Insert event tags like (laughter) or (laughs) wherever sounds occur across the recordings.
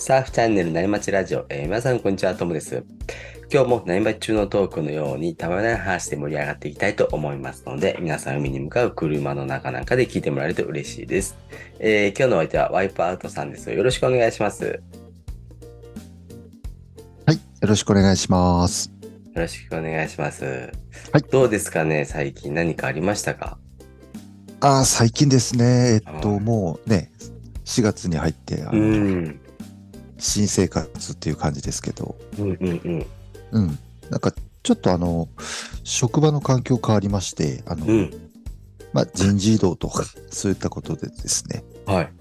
サーフチャンネルなりまちラジオ、えー皆さんこんにちは、ともです。今日もなりまち中のトークのようにたまらない話で盛り上がっていきたいと思いますので、皆さん海に向かう車の中なんかで聞いてもらえると嬉しいです。えー今日のお相手はワイプアウトさんです。よろしくお願いします。よはい、よろしくお願いします。ろしくお願いします。はいどうですかね最近何かありましたか？あー最近ですね、えっと、はいもうね、4月に入って、あうのん。新生活っていう感じですけど、うんうんうん。うん、なんかちょっとあの、職場の環境変わりまして、あの、うん。まあ、人事異動とか、(laughs) そういったことでですね、はい。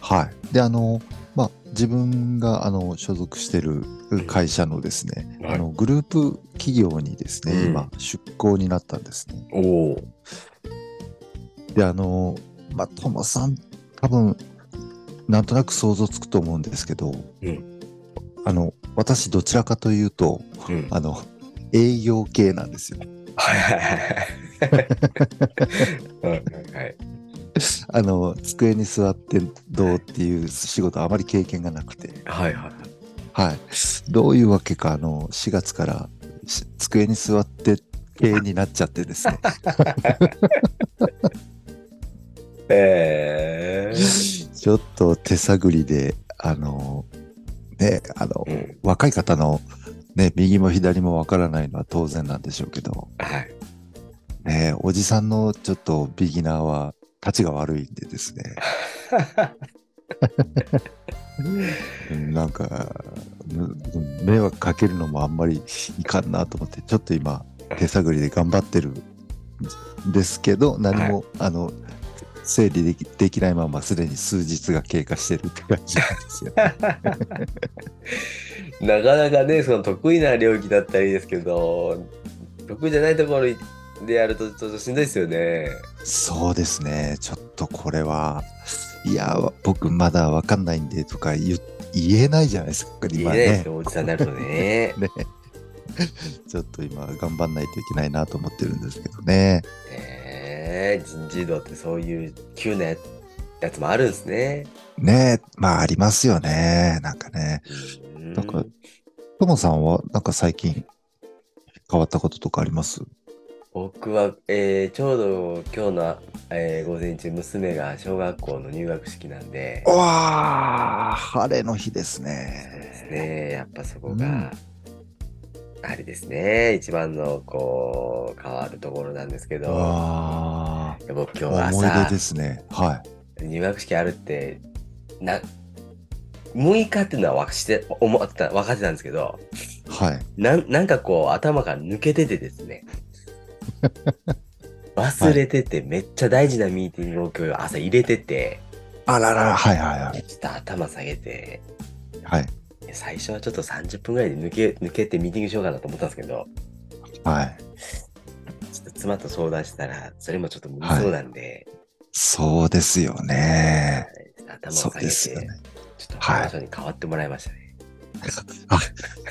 はい。で、あの、まあ、自分があの所属してる会社のですね、はいあのグループ企業にですね、うん今、出向になったんですね。おお。で、あの、まあ、ともさん、多分、なんとなく想像つくと思うんですけど、うんあの、私どちらかというと、うん。あの、営業系なんですよ。はいはいはいはい。はいはい。あの、机に座ってどうっていう仕事あまり経験がなくて、はいはい。はい。どういうわけか、あの、4月からし机に座って系になっちゃってですね。(laughs) えー。ちょっと手探りで、あの、ね、あの、うん。若い方の、ね、右も左もわからないのは当然なんでしょうけど、はい。ね、おじさんのちょっとビギナーは、たちが悪いんでですね、う (laughs) んなんか、む迷惑かけるのもあんまりいかんなと思って、ちょっと今、手探りで頑張ってるんですけど、何も、あの、整理できできないまますでに数日が経過してるって感じなんですよ。(laughs) なかなかね、その得意な領域だったらいいですけど、得意じゃないところでやるとちょっとしんどいですよね。そうですね。ちょっとこれは、いや、僕まだわかんないんでとか言言えないじゃないですか、今ねいいねです。よ、おじさんになるとね。(laughs) ね。ちょっと今頑張んないといけないなと思ってるんですけどね。えー、人事異動ってそういう急なややつもあるんですね。ねまあありますよね。なんかね。うんなんかともさんはなんか最近変わったこととかあります？僕は、えーちょうど今日の、えー午前中、娘が小学校の入学式なんで、わあ、晴れの日ですそうですね。ね、やっぱそこうんが、あれですね、一番のこう変わるところなんですけど、僕今あ、日思い出朝ですね。はい。入学式あるってな6日っていうのは分して思ってた分かってたんですけどはい。なんなんかこう頭から抜けててですね (laughs) 忘れてて、めっちゃ大事なミーティングを今日朝入れててあららら、はいはいはい。ちょっと頭下げてはい。最初はちょっと30分ぐらいで抜け抜けてミーティングしようかなと思ったんですけどはい。ちょっと妻と相談したらそれもちょっと無理そうなんで、そうですよね。頭をそう下げて、ですよね。ちょっと他の人に変わってもらいましたね。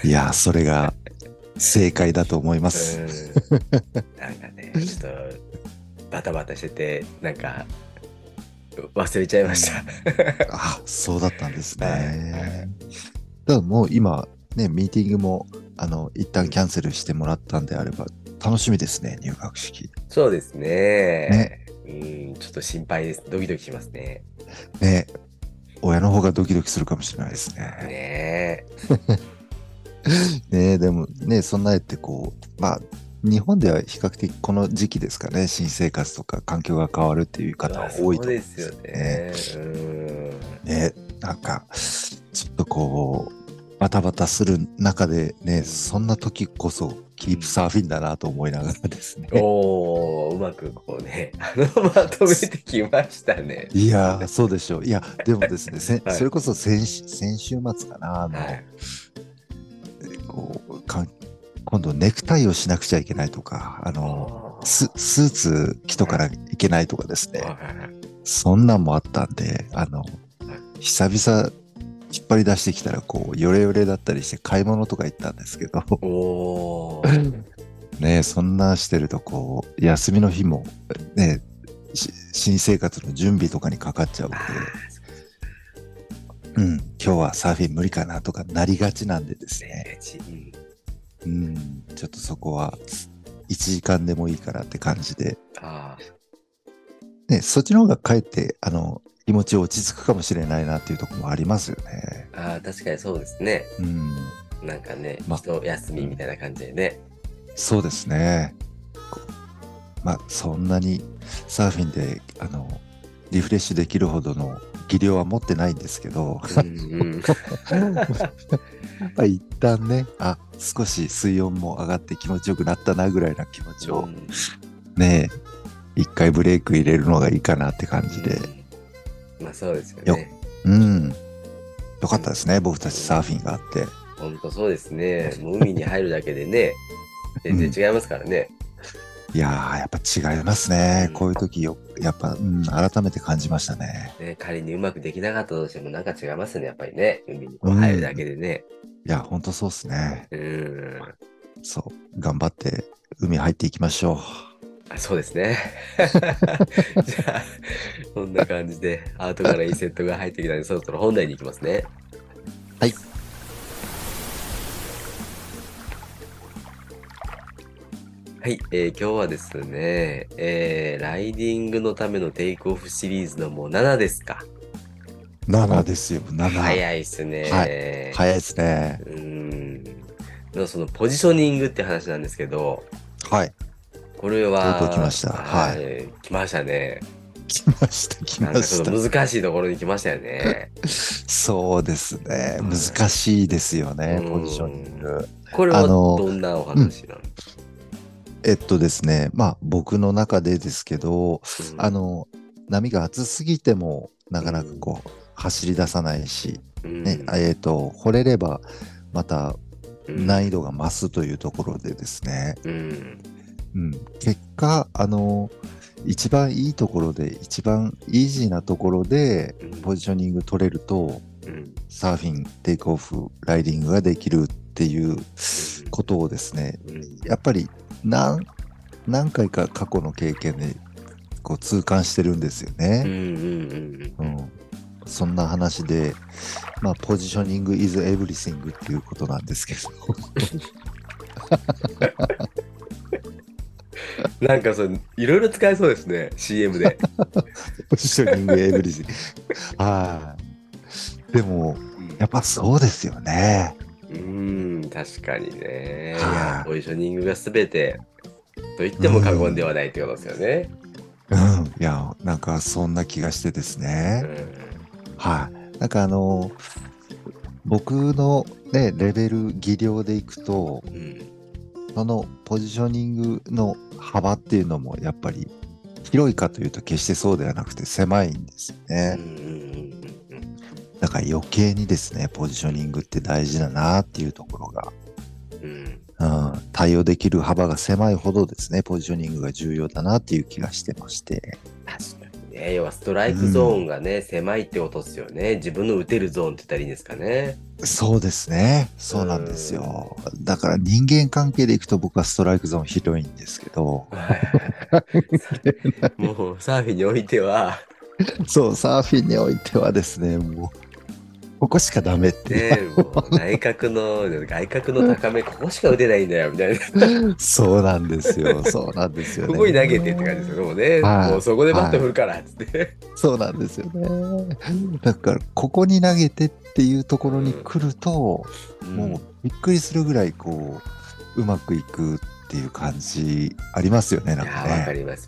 いや、それが正解だと思います。うんなんかね、ちょっとバタバタしてて、なんか忘れちゃいました。あ、そうだったんですはいはいね。だからもう今、ね、ミーティングも、あの、一旦キャンセルしてもらったんであれば、楽しみですね、入学式。そうですね。ねうん、ちょっと心配です。ドキドキしますね。ね、親の方がドキドキするかもしれないですね。ね (laughs) ね、でもね、そんなやってこう、まあ、日本では比較的この時期ですかね、新生活とか環境が変わるっていう方は多いと思うんそうですよね。うんね、なんか、ちょっとこう、バタバタする中でね、そんな時こそ、キープサーフィンだなと思いながらですね。おー、うまくこうね、(laughs) あの、まとめてきましたね。いやー、そうでしょう。いや、でもですね、せ (laughs) はいそれこそ先週先週末かな、あの、はい。こうかん今度ネクタイをしなくちゃいけないとか、あの、ススーツ着とからいけないとかですね、はいそんなんもあったんで、あの、久々引っ張り出してきたら、こう、ヨレヨレだったりして買い物とか行ったんですけど。ねそんなしてると、こう、休みの日も、ね、し新生活の準備とかにかかっちゃうんで、あうん、今日はサーフィン無理かなとかなりがちなんでですね、うん。うん、ちょっとそこは1時間でもいいからって感じで、あね、そっちの方がかえって、あの、気持ち落ち着くかもしれないなっていうところもありますよね。あ、ああ、確かにそうですね。うん、なんかね、ま人休みみたいな感じでね。そうですね。まあ、そんなにサーフィンで、あの、リフレッシュできるほどの技量は持ってないんですけど、うんうん。(laughs) まあ一旦ね、あ、少し水温も上がって気持ちよくなったなぐらいな気持ちをうんね、一回ブレイク入れるのがいいかなって感じで、うんまあそうですよよね。うん。よかったですね、僕たちサーフィンがあって。本当そうですね。(laughs) もう海に入るだけでね、全然違いますからね。いやー、やっぱ違いますねう。んこういう時よ、やっぱ、うん、改めて感じましたね。ね仮にうまくできなかったとしてもなんか違いますね、やっぱりね。海にこう入るだけでね。いや、ほんとそうっすね。うん。そう、頑張って海入っていきましょう。あそうですね。(laughs) じゃあ、こんな感じで、アートからいいセットが入ってきたので、そろそろ本題に行きますね。はい。はい、えー今日はですね、えーライディングのためのテイクオフシリーズのもう7ですか？7ですよ、7。早いっすね。はい早いですね。うーん。のそのポジショニングって話なんですけど、はい。これは、とうとう来ましたはいい。来ましたね。来ました、来ましたと。難しいところに来ましたよね。そうですね。はい難しいですよね、うんポジショニング。これはあのどんなお話なの、えっとですね、まあ僕の中でですけど、うんあの、波が厚すぎてもなかなかこう、走り出さないし、うんね、えっと、掘れればまたうん難易度が増すというところでですね、うん。うん、結果、あの、一番いいところで、一番イージーなところでうんポジショニング取れると、うん。サーフィン、テイクオフ、ライディングができるっていうことをですね、うんやっぱり何何回か過去の経験でこう痛感してるんですよね。そんな話で、まあ、ポジショニング is everything っていうことなんですけど、うん。(laughs) なんかそう、いろいろ使えそうですね、CM で。ポジショニング everything。はい。でも、やっぱそうですよね。うん、確かにね。ポジショニングがすべてと言っても過言ではないってことですよね。うん。いや、なんかそんな気がしてですうね。んはい。なんかあの、僕のね、レベル、技量でいくと、うんそのポジショニングの幅っていうのもやっぱり広いかというと決してそうではなくて狭いんですようんね。だから余計にですね、ポジショニングって大事だなっていうところが、うん、対応できる幅が狭いほどですね、ポジショニングが重要だなっていう気がしてまして。ね。要はストライクゾーンがね、狭いってことですよね。自分の打てるゾーンって言ったらいいんですかね。そうですね。そうなんですよ。だから人間関係でいくと僕はストライクゾーン広いんですけど、(laughs) もうサーフィンにおいては、(laughs) そう、サーフィンにおいてはですね、もう、ここしかダメって。ね、内角の、外角の高め、ここしか打てないんだよ、みたいな。そうなんですよ。そうなんですよね。ここに投げてって感じですよ、もうね。はいもうそこでバット振るから、つって。そうなんですよね。だから、ここに投げてっていうところに来ると、もうびっくりするぐらい、こう、うまくいくっていう感じありますよね、なんかいやーわかね。ります。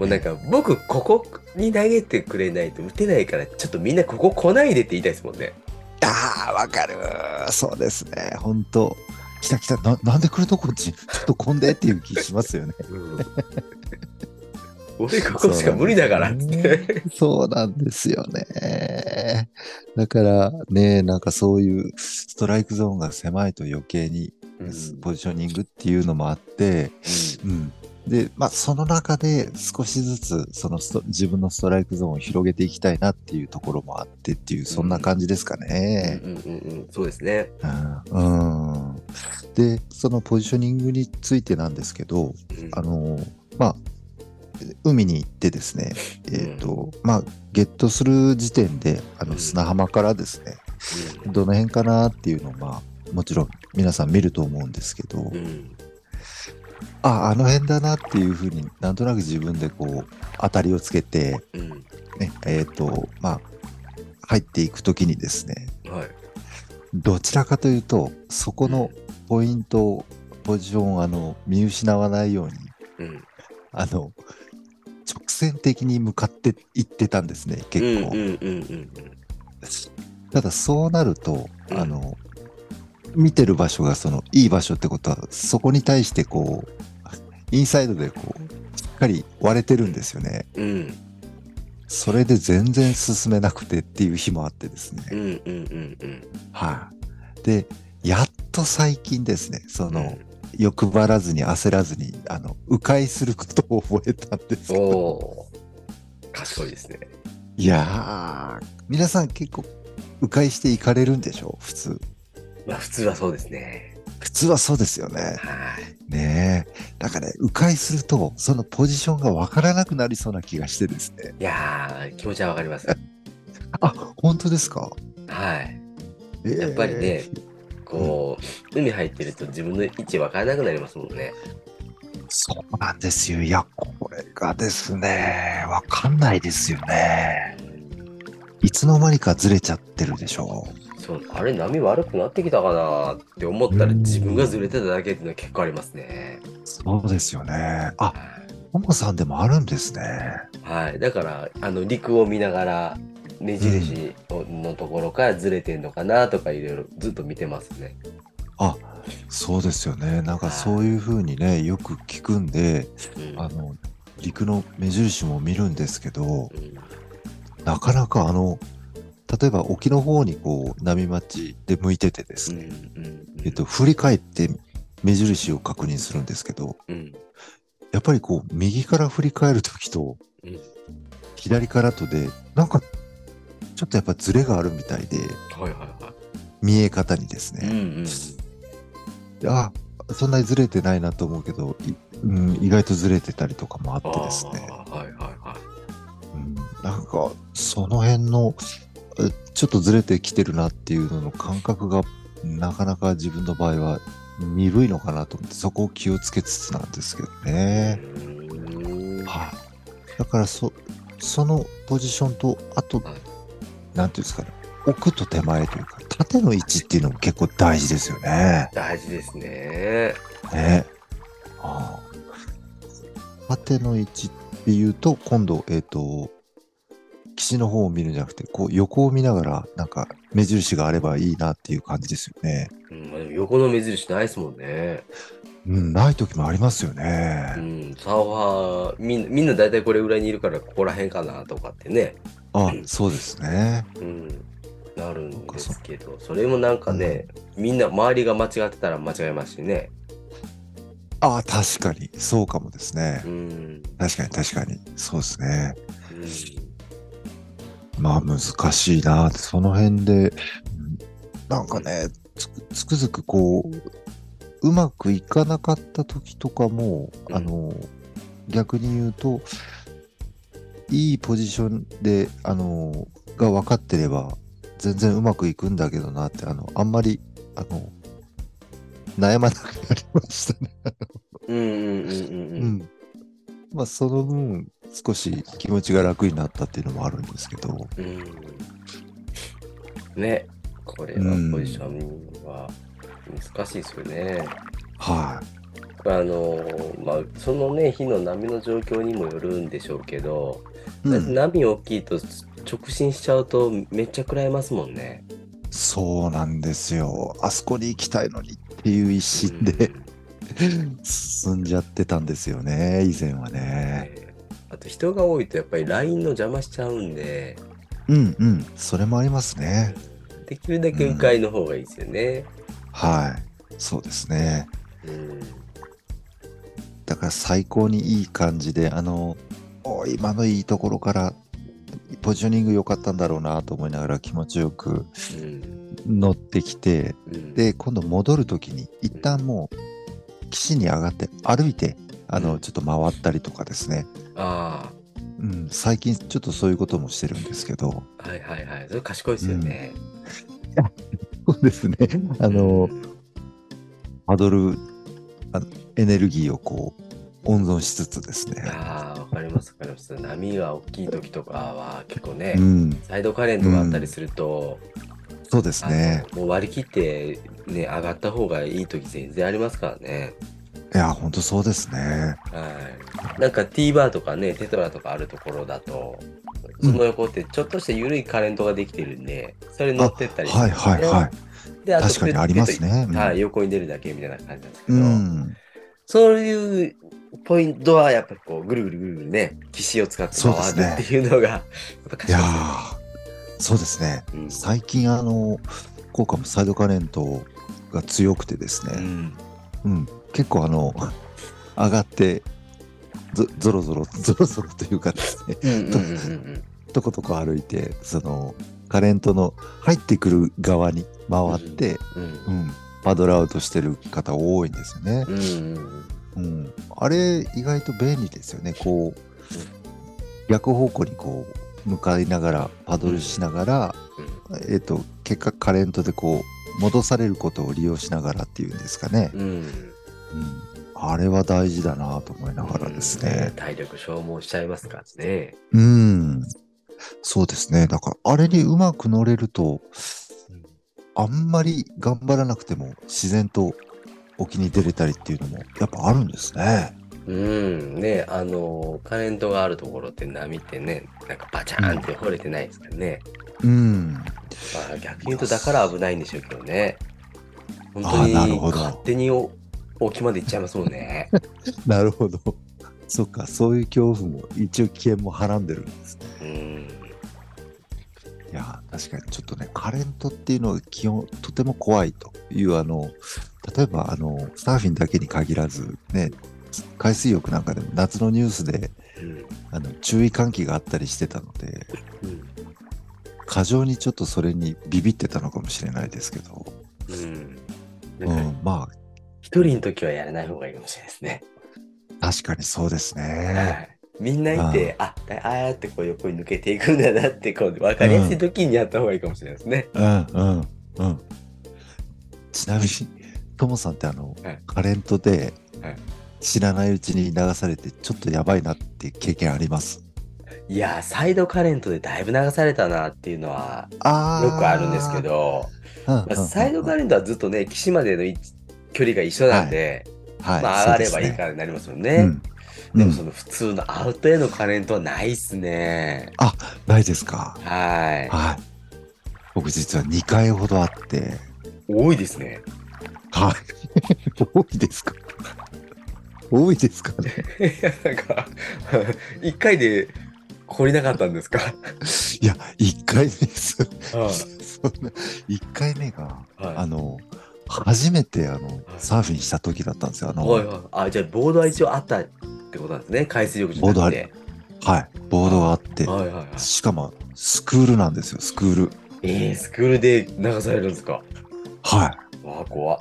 もうなんか僕ここに投げてくれないと打てないからちょっとみんなここ来ないでって言いたいですもんね。ああ、わかる。そうですね。本当来た来たな。なんで来るとこっち、ちょっと混んでっていう気しますよね。俺ここしか無理だからって。そうなんですよね。だからね、なんかそういうストライクゾーンが狭いと余計にうんポジショニングっていうのもあって、うん。で、まあその中で少しずつそのスト自分のストライクゾーンを広げていきたいなっていうところもあってっていう、そんな感じですかね。うんうんうんうんそうですね。うん。うんで、そのポジショニングについてなんですけど、うんあの、まあ、海に行ってですね、えっ、と、まあ、ゲットする時点で、あの、うん砂浜からですね、どの辺かなっていうのを、まあ、もちろん皆さん見ると思うんですけど、うん。うん。あ、あの辺だなっていうふうになんとなく自分でこう、当たりをつけて、うん。ね、えっ、と、まあ、入っていくときにですね、はい。どちらかというと、そこのポイント、ポジションをあの見失わないように、うん。あの、直線的に向かっていってたんですね、結構。ただそうなると、うんあの、見てる場所がそのいい場所ってことは、そこに対してこう、インサイドでこう、しっかり割れてるんですよね。うん。うん。それで全然進めなくてっていう日もあってですね。うんうんうんうん。はい。で、やっと最近ですね、その、うん欲張らずに焦らずに、あの、迂回することを覚えたんですけど。賢いですね。いやー、皆さん結構、迂回していかれるんでしょ普通。まあ普通はそうですね。普通はそうですよね。はい。ねえ。なんかね、迂回すると、そのポジションがわからなくなりそうな気がしてですね。いやー、気持ちはわかります。あ、本当ですか？はい。えーやっぱりねこう、海入ってると自分の位置わからなくなりますもんね。そうなんですよ。いや、これがですね、わかんないですよね。いつの間にかずれちゃってるでしょそう、あれ波悪くなってきたかなって思ったら自分がずれてただけっていうのは結構ありますね。そうですよね。あ、はももさんでもあるんですね。い。はい。だから、あの、陸を見ながら、目印のところからずれてんのかなとかいろいろずっと見てますね。あ、そうですよね。なんかそういうふうにね、よく聞くんで、うん。あの、陸の目印も見るんですけど、うんなかなかあの、例えば沖の方にこう波待ちで向いててですうんね、うんえっと、振り返って目印を確認するんですけど、うんやっぱりこう、右から振り返るときとうん、左からとで、なんか、ちょっとやっぱズレがあるみたいで、はいはいは見え方にですい。うんね。うんあ、そんなにずれてないなと思うけど、いうん、意外とずれてたりとかもあってですね。はいはいはい。うん、なんか、その辺の、えちょっとずれてきてるなっていうのの感覚が、なかなか自分の場合は鈍いのかなと思って、そこを気をつけつつなんですけどね。はい。だから、そ、そのポジションと、あと、はいなんていうんですかね、奥と手前というか、縦の位置っていうのも結構大事ですよね。大事ですね。ね。ああ縦の位置っていうと、今度、えっ、と、岸の方を見るんじゃなくて、こう横を見ながら、なんか目印があればいいなっていう感じですよね。うん、まあでも横の目印ないですもんね。うん、ない時もありますようね。ん、サーファー、みんな、みんな大体これぐらいにいるから、ここら辺かなとかってね、あ、そうですね。うん、なるんですけど、それもなんかね、みんな、周りが間違ってたら間違えますしね。あ、確かに、そうかもですねう。ん、確かに確かに、そうですね。うん、まあ難しいなその辺で、うんなんかね、つくつくづくこう、うまくいかなかった時とかも、うんあの、逆に言うと、いいポジションで、あの、が分かってれば、全然うまくいくんだけどなって、あの、あんまり、あの、悩まなくなりましたね。うん、うん、うん、うん、ううん。ん。まあ、その分、少し気持ちが楽になったっていうのもあるんですけど、うんね、これはうんポジションは難しいですよね。はあのまあ、そのね日の波の状況にもよるんでしょうけど、い。うん波大きいと直進しちゃうとめっちゃ食らえますもんね。そうなんですよ。あそこに行きたいのにっていう一心で進んじゃってたんですよね、以前はうんね。ねあと人が多いとやっぱりラインの邪魔しちゃうんでうんうん、それもありますね。できるだけ迂回の方がいいですよね。はい。そうですね。うんだから最高にいい感じで、あの、お今のいいところから、ポジショニング良かったんだろうなと思いながら気持ちよくうん乗ってきて、うんで、今度戻るときに、一旦もう、岸に上がって歩いて、あの、うんちょっと回ったりとかですね。あうん、最近ちょっとそういうこともしてるんですけど。あ、はいはいはい。それ賢いですよね。そうですね。あの、パドルあエネルギーをこう、温存しつつですね。ああ、わかりますわかります。波が大きい時とかは結構ね、うん、サイドカレントがあったりすると、そうですね。もう割り切ってね、上がった方がいい時全然ありますからね。いや、本当そうですね。はい。なんか T バーとかね、テトラとかあるところだと、その横ってちょっとした緩いカレントができてるんで、それ乗ってったりはいはいはい。で、あと確かにありますねうんはい、横に出るだけみたいな感じなんですけうど、ん。そういうポイントはやっぱりこう、ぐるぐるぐるぐるね、岸を使って回るっていうのが、やっぱいやーそうですね。うん。最近、あの、効果もサイドカレントが強くてですね、うん。うん、結構あの、(laughs) 上がって、ぞぞろぞろ、ぞろぞろというかですね、とことこ歩いて、その、カレントの入ってくる側に回って、うんうん、パドルアウトしてる方多いんですよね。うん、あれ、意外と便利ですよね。こう、逆方向にこう、向かいながら、パドルしながら、えっ、と、結果カレントでこう、戻されることを利用しながらっていうんですかね。うんうんうん、あれは大事だなと思いながらですね。体力消耗しちゃいますからね。うん。そうですね。だから、あれにうまく乗れると、あんまり頑張らなくても自然と沖に出れたりっていうのもやっぱあるんですね。うん、ね、あの、カレントがあるところって波ってね、なんかバチャーンって掘れてないですからね。うん。まあ、逆に言うとだから危ないんでしょうけどね。本当に勝手にお沖まで行っちゃいますもんね。(laughs) なるほど。そっか、そういう恐怖も一応危険もはらんでるんですね。うん。いやー、確かにちょっとね、カレントっていうのは基本とても怖いという、あの、例えば、あの、サーフィンだけに限らず、ね、海水浴なんかでも夏のニュースで、うん。あの、注意喚起があったりしてたので、うん。過剰にちょっとそれにビビってたのかもしれないですけど、うん。うなんま一人の時はやらない方がいいかもしれないですね。あ、確かにそうですはね。い。みんないて、あ、ああやってこう横に抜けていくんだなって、こう、分かりやすい時にやった方がいいかもしれないですね。うん、うん、うん。ちなみに、ともさんってあの、はいカレントではい知らないうちに流されて、ちょっとやばいなって経験あります。いやー、サイドカレントでだいぶ流されたなっていうのはあよくあるんですけど、サイドカレントはずっとね、岸までの距離が一緒なんで、はい、まあ上がればいいらからになりますようね。ん。うんでもその普通のアウトへのカレントはないっすね。ないですか。はい。はい。僕実は2回ほどあって、多いですね。はい。(laughs) 多いですか？多いですかね。(laughs) いや、なんか、一回で懲りなかったんですか？(laughs) いや、1回目です。は (laughs) そんな1回目が、い。はいあの、初めてあのサーフィンした時だったんですよ。あの、はいはい。あ、じゃあボードは一応あったってことなんですね？海水浴じゃなくて。ボードはい、ボードがあって、はいはいはい。しかもスクールなんですよ、スクール。えー、スクールで流されるんですか？はい。わあ、怖っ。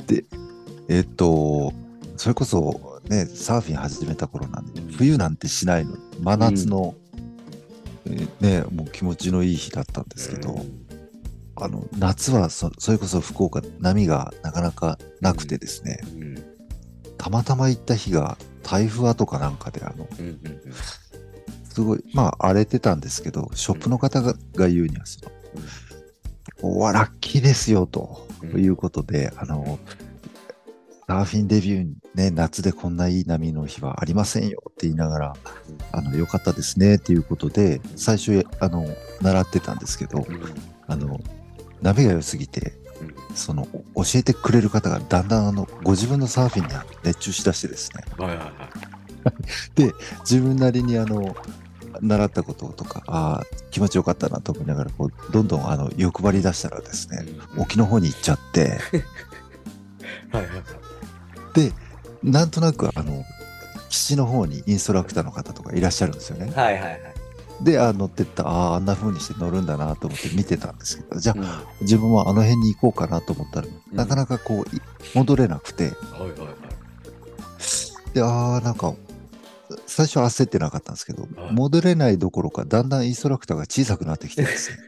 えっと、それこそね、サーフィン始めた頃なんで、冬なんてしないの。真夏の、えーね、もう気持ちのいい日だったんですけど、うん。あの、夏はそそれこそ福岡、波がなかなかなくてですね、うん。たまたま行った日が台風後かなんかで、あの、うんうんすごい、まあ荒れてたんですけど、ショップの方がが言うには、その、おわ、ラッキーですよ、とうんいうことで、あの、サーフィンデビューにね、夏でこんないい波の日はありませんよって言いながら、あの、よかったですねっていうことで、最初、あの、習ってたんですけど、あの、波が良すぎて、うん。その、お教えてくれる方がだんだんあの、ご自分のサーフィンに熱中しだしてですね、はいはいはい。(laughs) 自分なりにあの、習ったこととか、ああ、気持ちよかったなと思いながら、こう、どんどんあの、欲張り出したらですね、うん。沖の方に行っちゃって、(laughs) はいはいはい。で、なんとなくあの、岸の方にインストラクターの方とかいらっしゃるんですよね。はいはいはい。で、あ乗ってった、ああ、あんな風にして乗るんだなと思って見てたんですけど、じゃあ、うんは自分もあの辺に行こうかなと思ったら、んなかなかこう、い戻れなくて、いはいはい。で、ああ、なんか、最初焦ってなかったんですけどはい、戻れないどころか、だんだんインストラクターが小さくなってきてですよ。(laughs)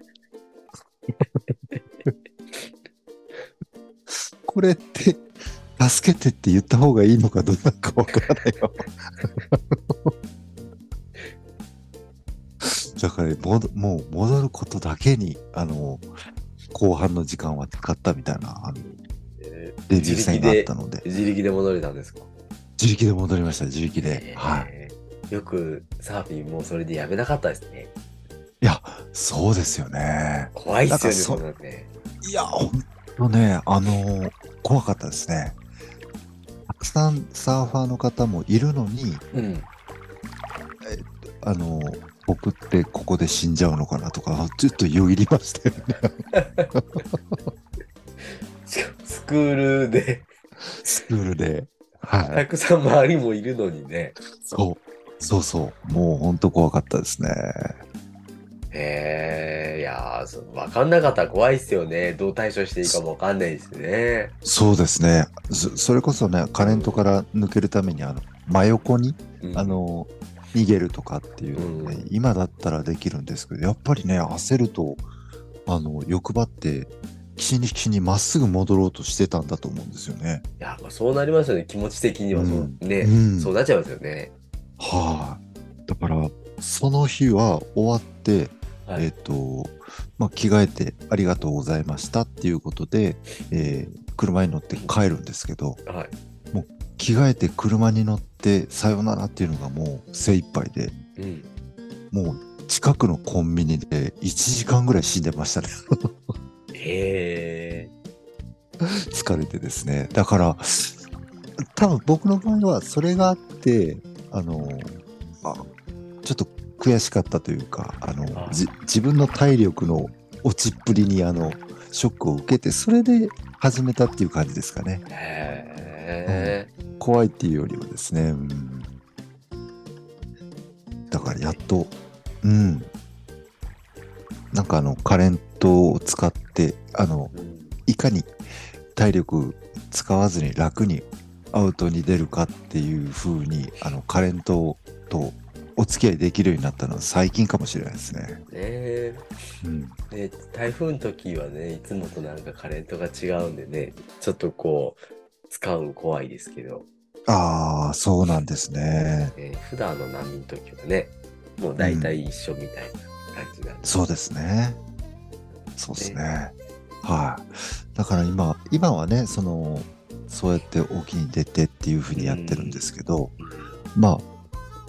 これって、助けてって言った方がいいのかどうなのかわからないよ。だからもど、もう戻ることだけに、あの、後半の時間は使ったみたいな、あの、えーデビュー戦があったので、自力で戻れたんですか？自力で戻りました、自力で。えーはい。よくサーフィンもうそれでやめなかったですね。いや、そうですよね。怖いっすよね、ね。いや、ほんとね、あの怖かったですね。たくさんサーファーの方もいるのに、うん。あの僕ってここで死んじゃうのかなとか、ちょっとよぎりましたよね。(laughs) スクールで、スクールで。はい。たくさん周りもいるのにね。そう。そうそう。もう本当怖かったですね。へえ、いやーそわかんなかったら怖いっすよね。どう対処していいかもわかんないですね。そうですね。そそれこそね、カレントから抜けるために、あの、真横に、うんあ、の、逃げるとかっていうのね、うん今だったらできるんですけど、やっぱりね、焦ると、あの、欲張って、岸に岸にまっすぐ戻ろうとしてたんだと思うんですよね。いや、まあそうなりますよね。気持ち的にはそう、うんね、うんそうなっちゃいますよね。はい、だから、その日は終わって、はいえっ、と、まあ、着替えてありがとうございましたっていうことで、えー車に乗って帰るんですけど、はい。着替えて車に乗ってさよならっていうのがもう精一杯で、うん。もう近くのコンビニで1時間ぐらい死んでましたね。へえ。疲れてですね。だから、多分僕の場合はそれがあって、あの、あちょっと悔しかったというか、あの、自分の体力の落ちっぷりにあの、ショックを受けて、それで始めたっていう感じですかね。へえ。怖いっていうよりはですね、うん、だからやっと、うん。なんかあの、カレントを使って、あの、うんいかに体力使わずに楽にアウトに出るかっていう風にあのカレントとお付き合いできるようになったのは最近かもしれないですね。ねえ。うん、ね、台風の時はね、いつもとなんかカレントが違うんでね、ちょっとこう、使うの怖いですけど、ああ、そうなんですね。えー普段の波の時はね、もう大体一緒みたいな感じなんで、そうですね。そうですね。はい。だから今、今はね、その、そうやって沖に出てっていう風にやってるんですけど、まあ、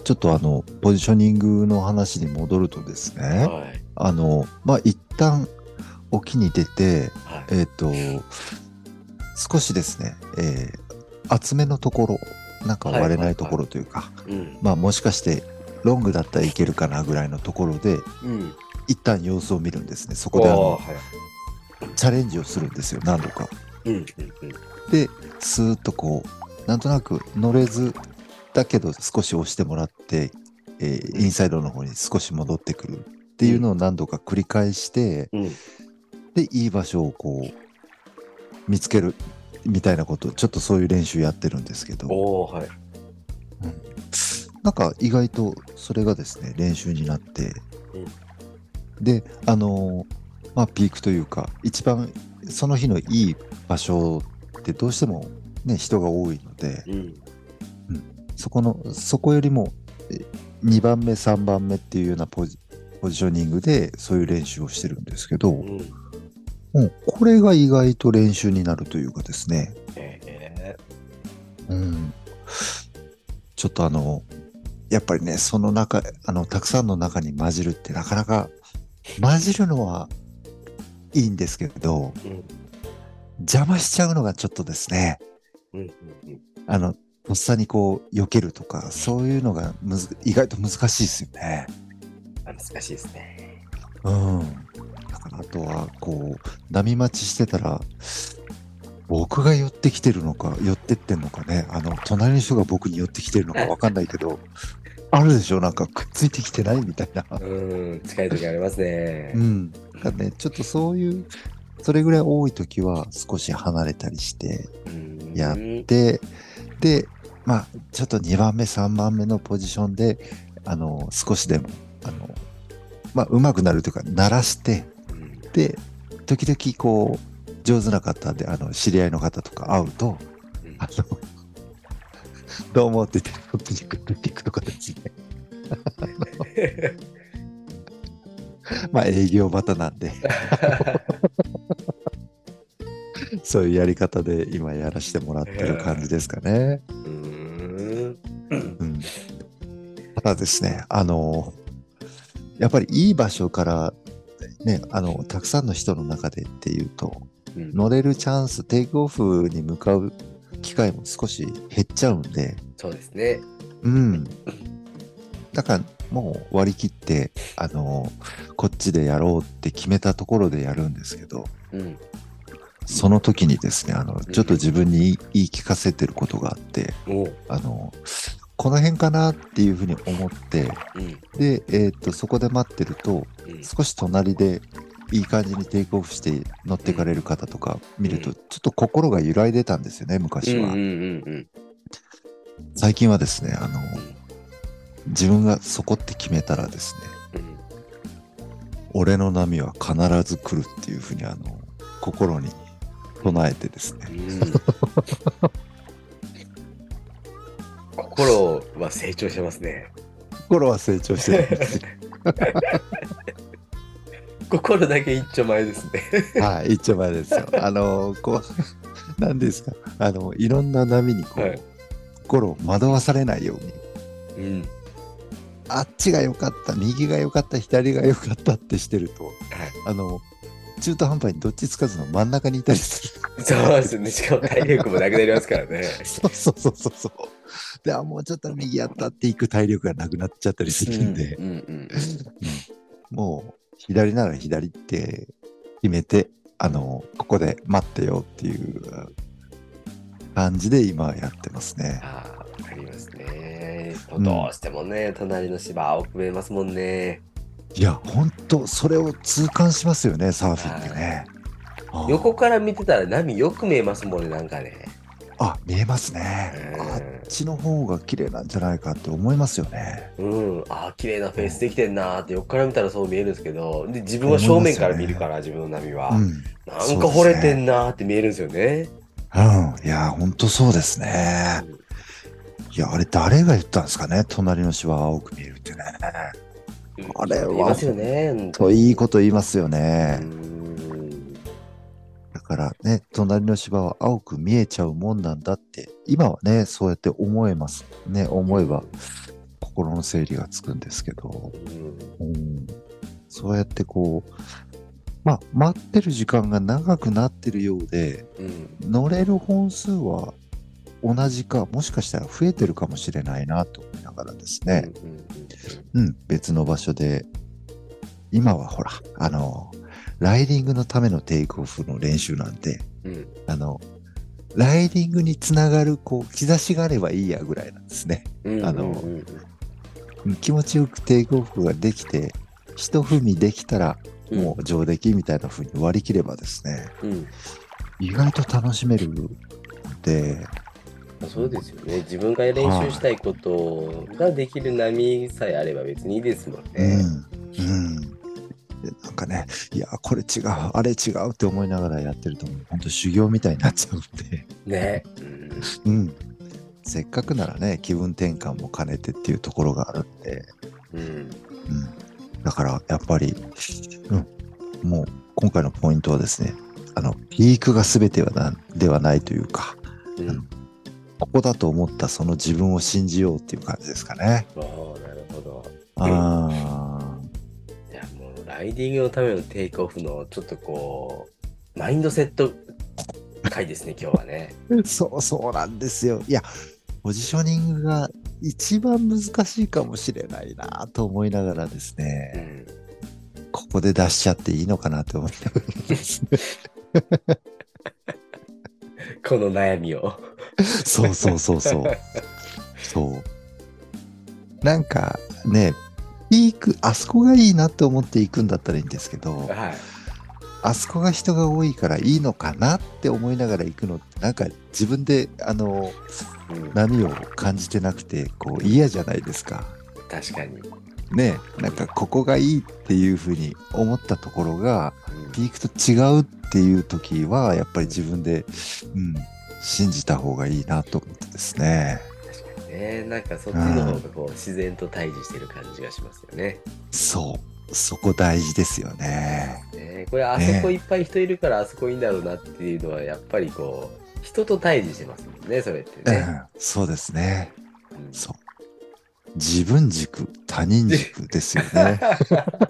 ちょっとあの、ポジショニングの話に戻るとですうんね、はい。あの、まあ、一旦沖に出て、はい。えっ、と、少しですね、えー厚めのところ、なんか割れないところというか、うん。まあもしかしてロングだったらいけるかなぐらいのところで、うん。一旦様子を見るんですね。そこであのはい。チャレンジをするんですよ、何度か。で、スーッとこう、なんとなく乗れず、だけど少し押してもらって、えーインサイドの方に少し戻ってくるっていうのを何度か繰り返して、うん。で、いい場所をこう、見つけるみたいなこと、ちょっとそういう練習やってるんですけど、はい。なんか意外とそれがですね、練習になって、で、あのーまあ、ピークというか、一番その日のいい場所ってどうしてもね、人が多いので、うん。そこの、そこよりも2番目、3番目っていうようなポジポジショニングでそういう練習をしてるんですけど、うん。うん、これが意外と練習になるというかですね、えうん、ちょっとあの、やっぱりね、その中、あの、たくさんの中に混じるってなかなか、混じるのはいいんですけど、ーうん。邪魔しちゃうのがちょっとですね、うん。うん。あの、とっさにこう、避けるとか、そういうのがむず意外と難しいですよね。あ難しいですね。うん。だから、あとは、こう、波待ちしてたら、僕が寄ってきてるのか、寄ってってんのかね、あの、隣の人が僕に寄ってきてるのかわかんないけど、あるでしょ？なんかくっついてきてないみたいな。うん。近い時ありますねう。ん。だからね、ちょっとそういう、それぐらい多い時は少し離れたりして、うんやで、で、まあ、ちょっと2番目、3番目のポジションで、あの、少しでも、あの、まあ、上手くなるというか、鳴らして、うんで、時々こう、上手な方で、あの、知り合いの方とか会うと、うんあの、どうもって言って、こっちにくっといくとかですね。(laughs) まあ、営業バタなんで、(laughs) (laughs) (laughs) そういうやり方で今やらせてもらってる感じですかね。うーんうん。ただですね、あの、やっぱりいい場所から、ね、あの、たくさんの人の中でっていうと、うん乗れるチャンス、テイクオフに向かう機会も少し減っちゃうんで、そうですね。うん。だからもう割り切って、あの、こっちでやろうって決めたところでやるんですけど、うん。その時にですね、あの、ちょっと自分に言い聞かせてることがあって、おう。あの、この辺かなっていうふうに思って、うん。で、えーっと、そこで待ってると、うん少し隣でいい感じにテイクオフして乗ってかれる方とか見ると、うんちょっと心が揺らいでたんですよね、昔は。うんうんうん最近はですね、あの、自分がそこって決めたらですね、うん俺の波は必ず来るっていうふうに、あの、心に唱えてですね、うん心は成長してますね。心は成長してるんですよ。(laughs) 心だけ一丁前ですね。はい、一丁前ですよ。あの、こう、何ですか、あの、いろんな波にこう、はい心を惑わされないように、うん。あっちが良かった、右が良かった、左が良かったってしてると、はい。あの、中途半端にどっちつかずの真ん中にいたりする。そうですね。しかも体力もなくなりますからね。(laughs) そうそうそうそうそう。で、あ、もうちょっと右やったっていく体力がなくなっちゃったりするんで、うんうんもう左なら左って決めて、あの、ここで待ってよっていう感じで今やってますね。ああ、わかりますね。うんどうしてもね、隣の芝青く見えますもんね。いや、ほんと、それを痛感しますよね、サーフィンってね。横から見てたら波よく見えますもんね、なんかね。あ、見えますね。うんあっちの方が綺麗なんじゃないかって思いますよね。うん、ああ、綺麗なフェイスできてんなーって横から見たらそう見えるんですけど、で自分は正面から見るから、自分の波は。うん。なんか惚れてんなーって見えるんですよね。うん。いや、ほんとそうですね。いや、あれ誰が言ったんですかね隣の芝は青く見えるってね。うんあれは言いますよね。といいこと言いますようね。んだからね、隣の芝は青く見えちゃうもんなんだって、今はね、そうやって思えます。ね、思えば心の整理がつくんですけど、うんうん、そうやってこう、まあ、待ってる時間が長くなってるようで、うん乗れる本数は同じか、もしかしたら増えてるかもしれないなと思いながらですね、うん、別の場所で、今はほら、あの、ライディングのためのテイクオフの練習なんで、うん。うんあの、ライディングにつながる、こう、兆しがあればいいやぐらいなんですね。うんあのうんうん。うん気持ちよくテイクオフができて、一踏みできたら、うん。もう上出来みたいな風に割り切ればですね、うん。意外と楽しめるんで、そうですよね。自分が練習したいことができる波さえあれば別にいいですもんうね。ん、うん。でなんかね、いや、これ違う、あれ違うって思いながらやってると、本当修行みたいになっちゃうんで、ね。う (laughs) んうん。せっかくならね、気分転換も兼ねてっていうところがあるんで、うんうん。だから、やっぱり、うん。もう、今回のポイントはですね、あの、ピークが全てはなではないというか、うんここだと思ったその自分を信じようっていう感じですかね。ああ、なるほど。あいや、もう、ライディングのためのテイクオフの、ちょっとこう、マインドセット回ですね、今日はね。あ、(laughs) そうそうなんですよ。いや、ポジショニングが一番難しいかもしれないなと思いながらですうね、ん。ここで出しちゃっていいのかなって思いながらですね。(laughs) この悩みを。そうそうそうそう。そう。なんかね、ピーク、あそこがいいなって思っていくんだったらいいんですけど、はい。あそこが人が多いからいいのかなって思いながら行くのってなんか自分であのうん波を感じてなくてこう嫌じゃないですか。確かに。ねなんかここがいいっていうふうに思ったところがうんピークと違うっていう時はやっぱり自分で、うん、信じた方がいいなと思ってですね。確かにね。なんかそっちの方がこう自然と対峙してる感じがしますよね。そうそこ大事ですよね。ねこれあそこいっぱい人いるからあそこいいんだろうなっていうのはやっぱりこう人と対峙してますもんねそれってね。うん、そうですね。うんそう。自分軸、他人軸ですよね。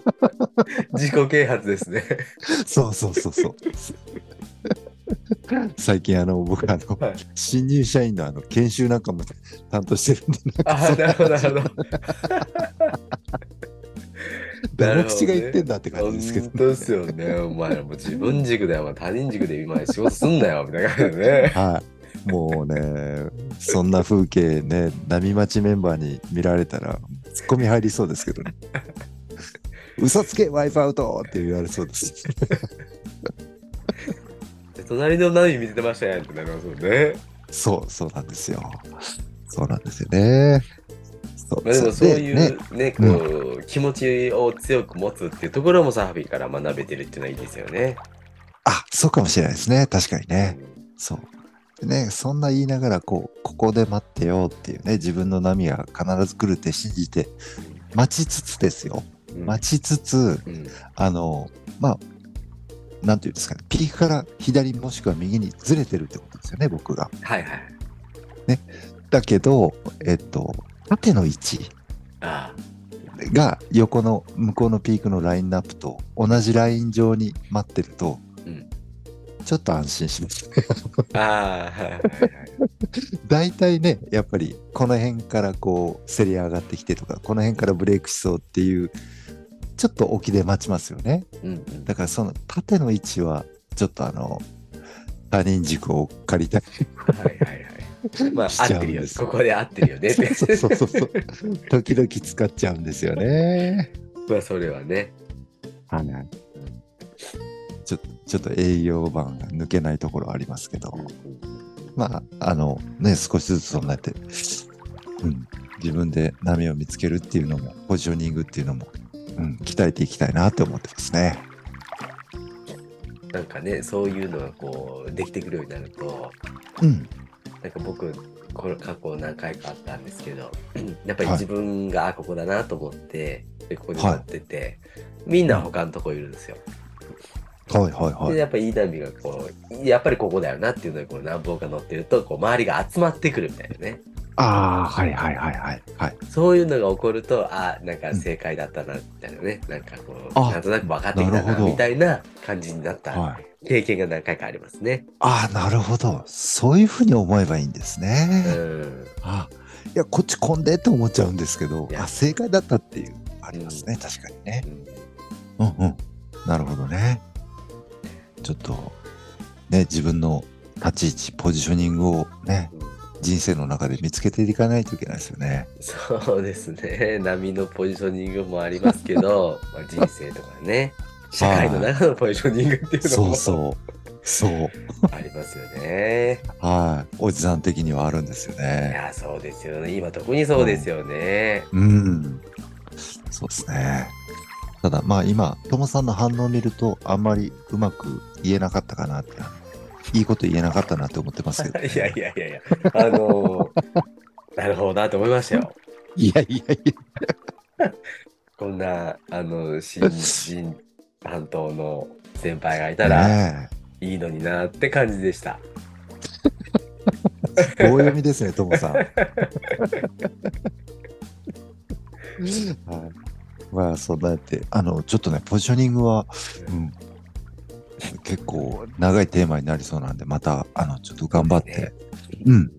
(laughs) 自己啓発ですね。そうそうそうそう。最近あの僕あの、はい新入社員のあの研修なんかも担当してるんでああなるほどなるほど。(laughs) 誰も口が言ってんだって感じですけど、本当ですよね。お前らもう自分軸だよ。他人軸で今仕事すんなよ。みたいな感じでね。はい。もうね、そんな風景ね、波待ちメンバーに見られたら、ツッコミ入りそうですけどね。嘘つけ、ワイプアウトって言われそうです。で隣の波見てましたやんってなりますもんね。そう、そうなんですよ。そうなんですよね。そうまあでもそういうでね、こう、気持ちを強く持つっていうところもサーフィンから学べてるっていうのはいいですよね。あ、そうかもしれないですね。確かにね。そう。でね、そんな言いながら、こう、ここで待ってよっていうね、自分の波が必ず来るって信じて、待ちつつですよ。うん待ちつつ、うんあの、まあ、なんていうんですかね、ピークから左もしくは右にずれてるってことですよね、僕が。はいはい。だけど、えっと、縦の位置あが横の向こうのピークのラインナップと同じライン上に待ってると。ちょっと安心します。ああ、はいはいはい。大体ね、やっぱりこの辺からこう、せり上がってきてとか、この辺からブレイクしそうっていう、ちょっと沖で待ちますよね。うんうん。だからその縦の位置は、ちょっとあの、他人軸を借りたい。(laughs) はいはいはい。まあ、し合ってるよ。ここで合ってるよねって。そうそうそうそう。時々使っちゃうんですよね。(laughs) まあ、それはね。はい。ちょっと営業版が抜けないところありますけど、まあ、あのね、少しずつそんなやって、うん、自分で波を見つけるっていうのも、ポジショニングっていうのも、うん、鍛えていきたいなって思ってますね。なんかね、そういうのがこう、できてくるようになると、うん。なんか僕、この過去何回かあったんですけど、(clears throat) やっぱりはい自分が、あここだなと思って、でここに乗ってて、みんな他のとこいるんですよ。はいはいはい。で、やっぱりいい波がこう、やっぱりここだよなっていうので、こう何本か乗ってると、こう周りが集まってくるみたいなね。ああ、はいはいはいはい。はい。そういうのが起こると、あなんか正解だったな、みたいなね。なんかこう、あなんとなく分かってきたな、なるほどみたいな感じになったはい。経験が何回かありますね。ああ、なるほど。そういうふうに思えばいいんですうね。ん。あいや、こっち混んでって思っちゃうんですけどい、やあ、正解だったっていう、ありますね。確かにね。うんうんうん。なるほどね。ちょっと、ね、自分の立ち位置、ポジショニングをね、人生の中で見つけていかないといけないですよね。そうですね。波のポジショニングもありますけど、(laughs) まあ、人生とかね、社会の中のポジショニングっていうのもそうそう。そう。ありますよね。はい。おじさん的にはあるんですよいね。や、そうですよね。今特にそうですよね。うん。そうですね。ただ、まあ今、ともさんの反応を見ると、あんまりうまく言えなかったかなって、いいこと言えなかったなって思ってますけど、(laughs) いやいやいやいや、あのーなるほどなと思いましたよ。(laughs) いやいやいや。こんな、あの、新人担当の先輩がいたらねいいのになって感じでした。え。棒読みですね、ともさん。(laughs) はい。まあ、そんなやって、あの、ちょっとね、ポジショニングは、うん、結構長いテーマになりそうなんで、また、あの、ちょっと頑張って、うん、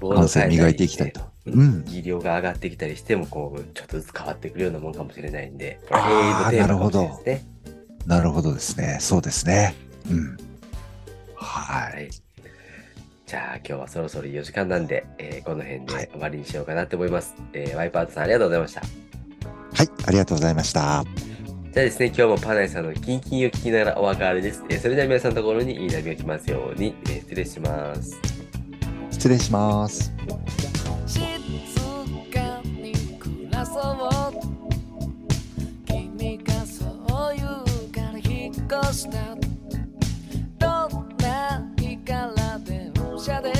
ボ感性磨いていきたいと。うん。技量が上がってきたりしても、こう、ちょっとずつ変わってくるようなもんかもしれないんで、あー永遠のテーマかもしれないですね。なるほどですね。そうですね。うん。は。はいい。じゃあ今日はそろそろ4時間なんで、えーこの辺はいで終わりにしようかなと思います。えーワイパートさんありがとうございました。はい、ありがとうございました。じゃあですね、今日もパナイさんのキンキンを聞きながらお別れです。えー、それでは皆さんのところにいい波が来ますように、えー、失礼します。失礼します。どんな日から電車で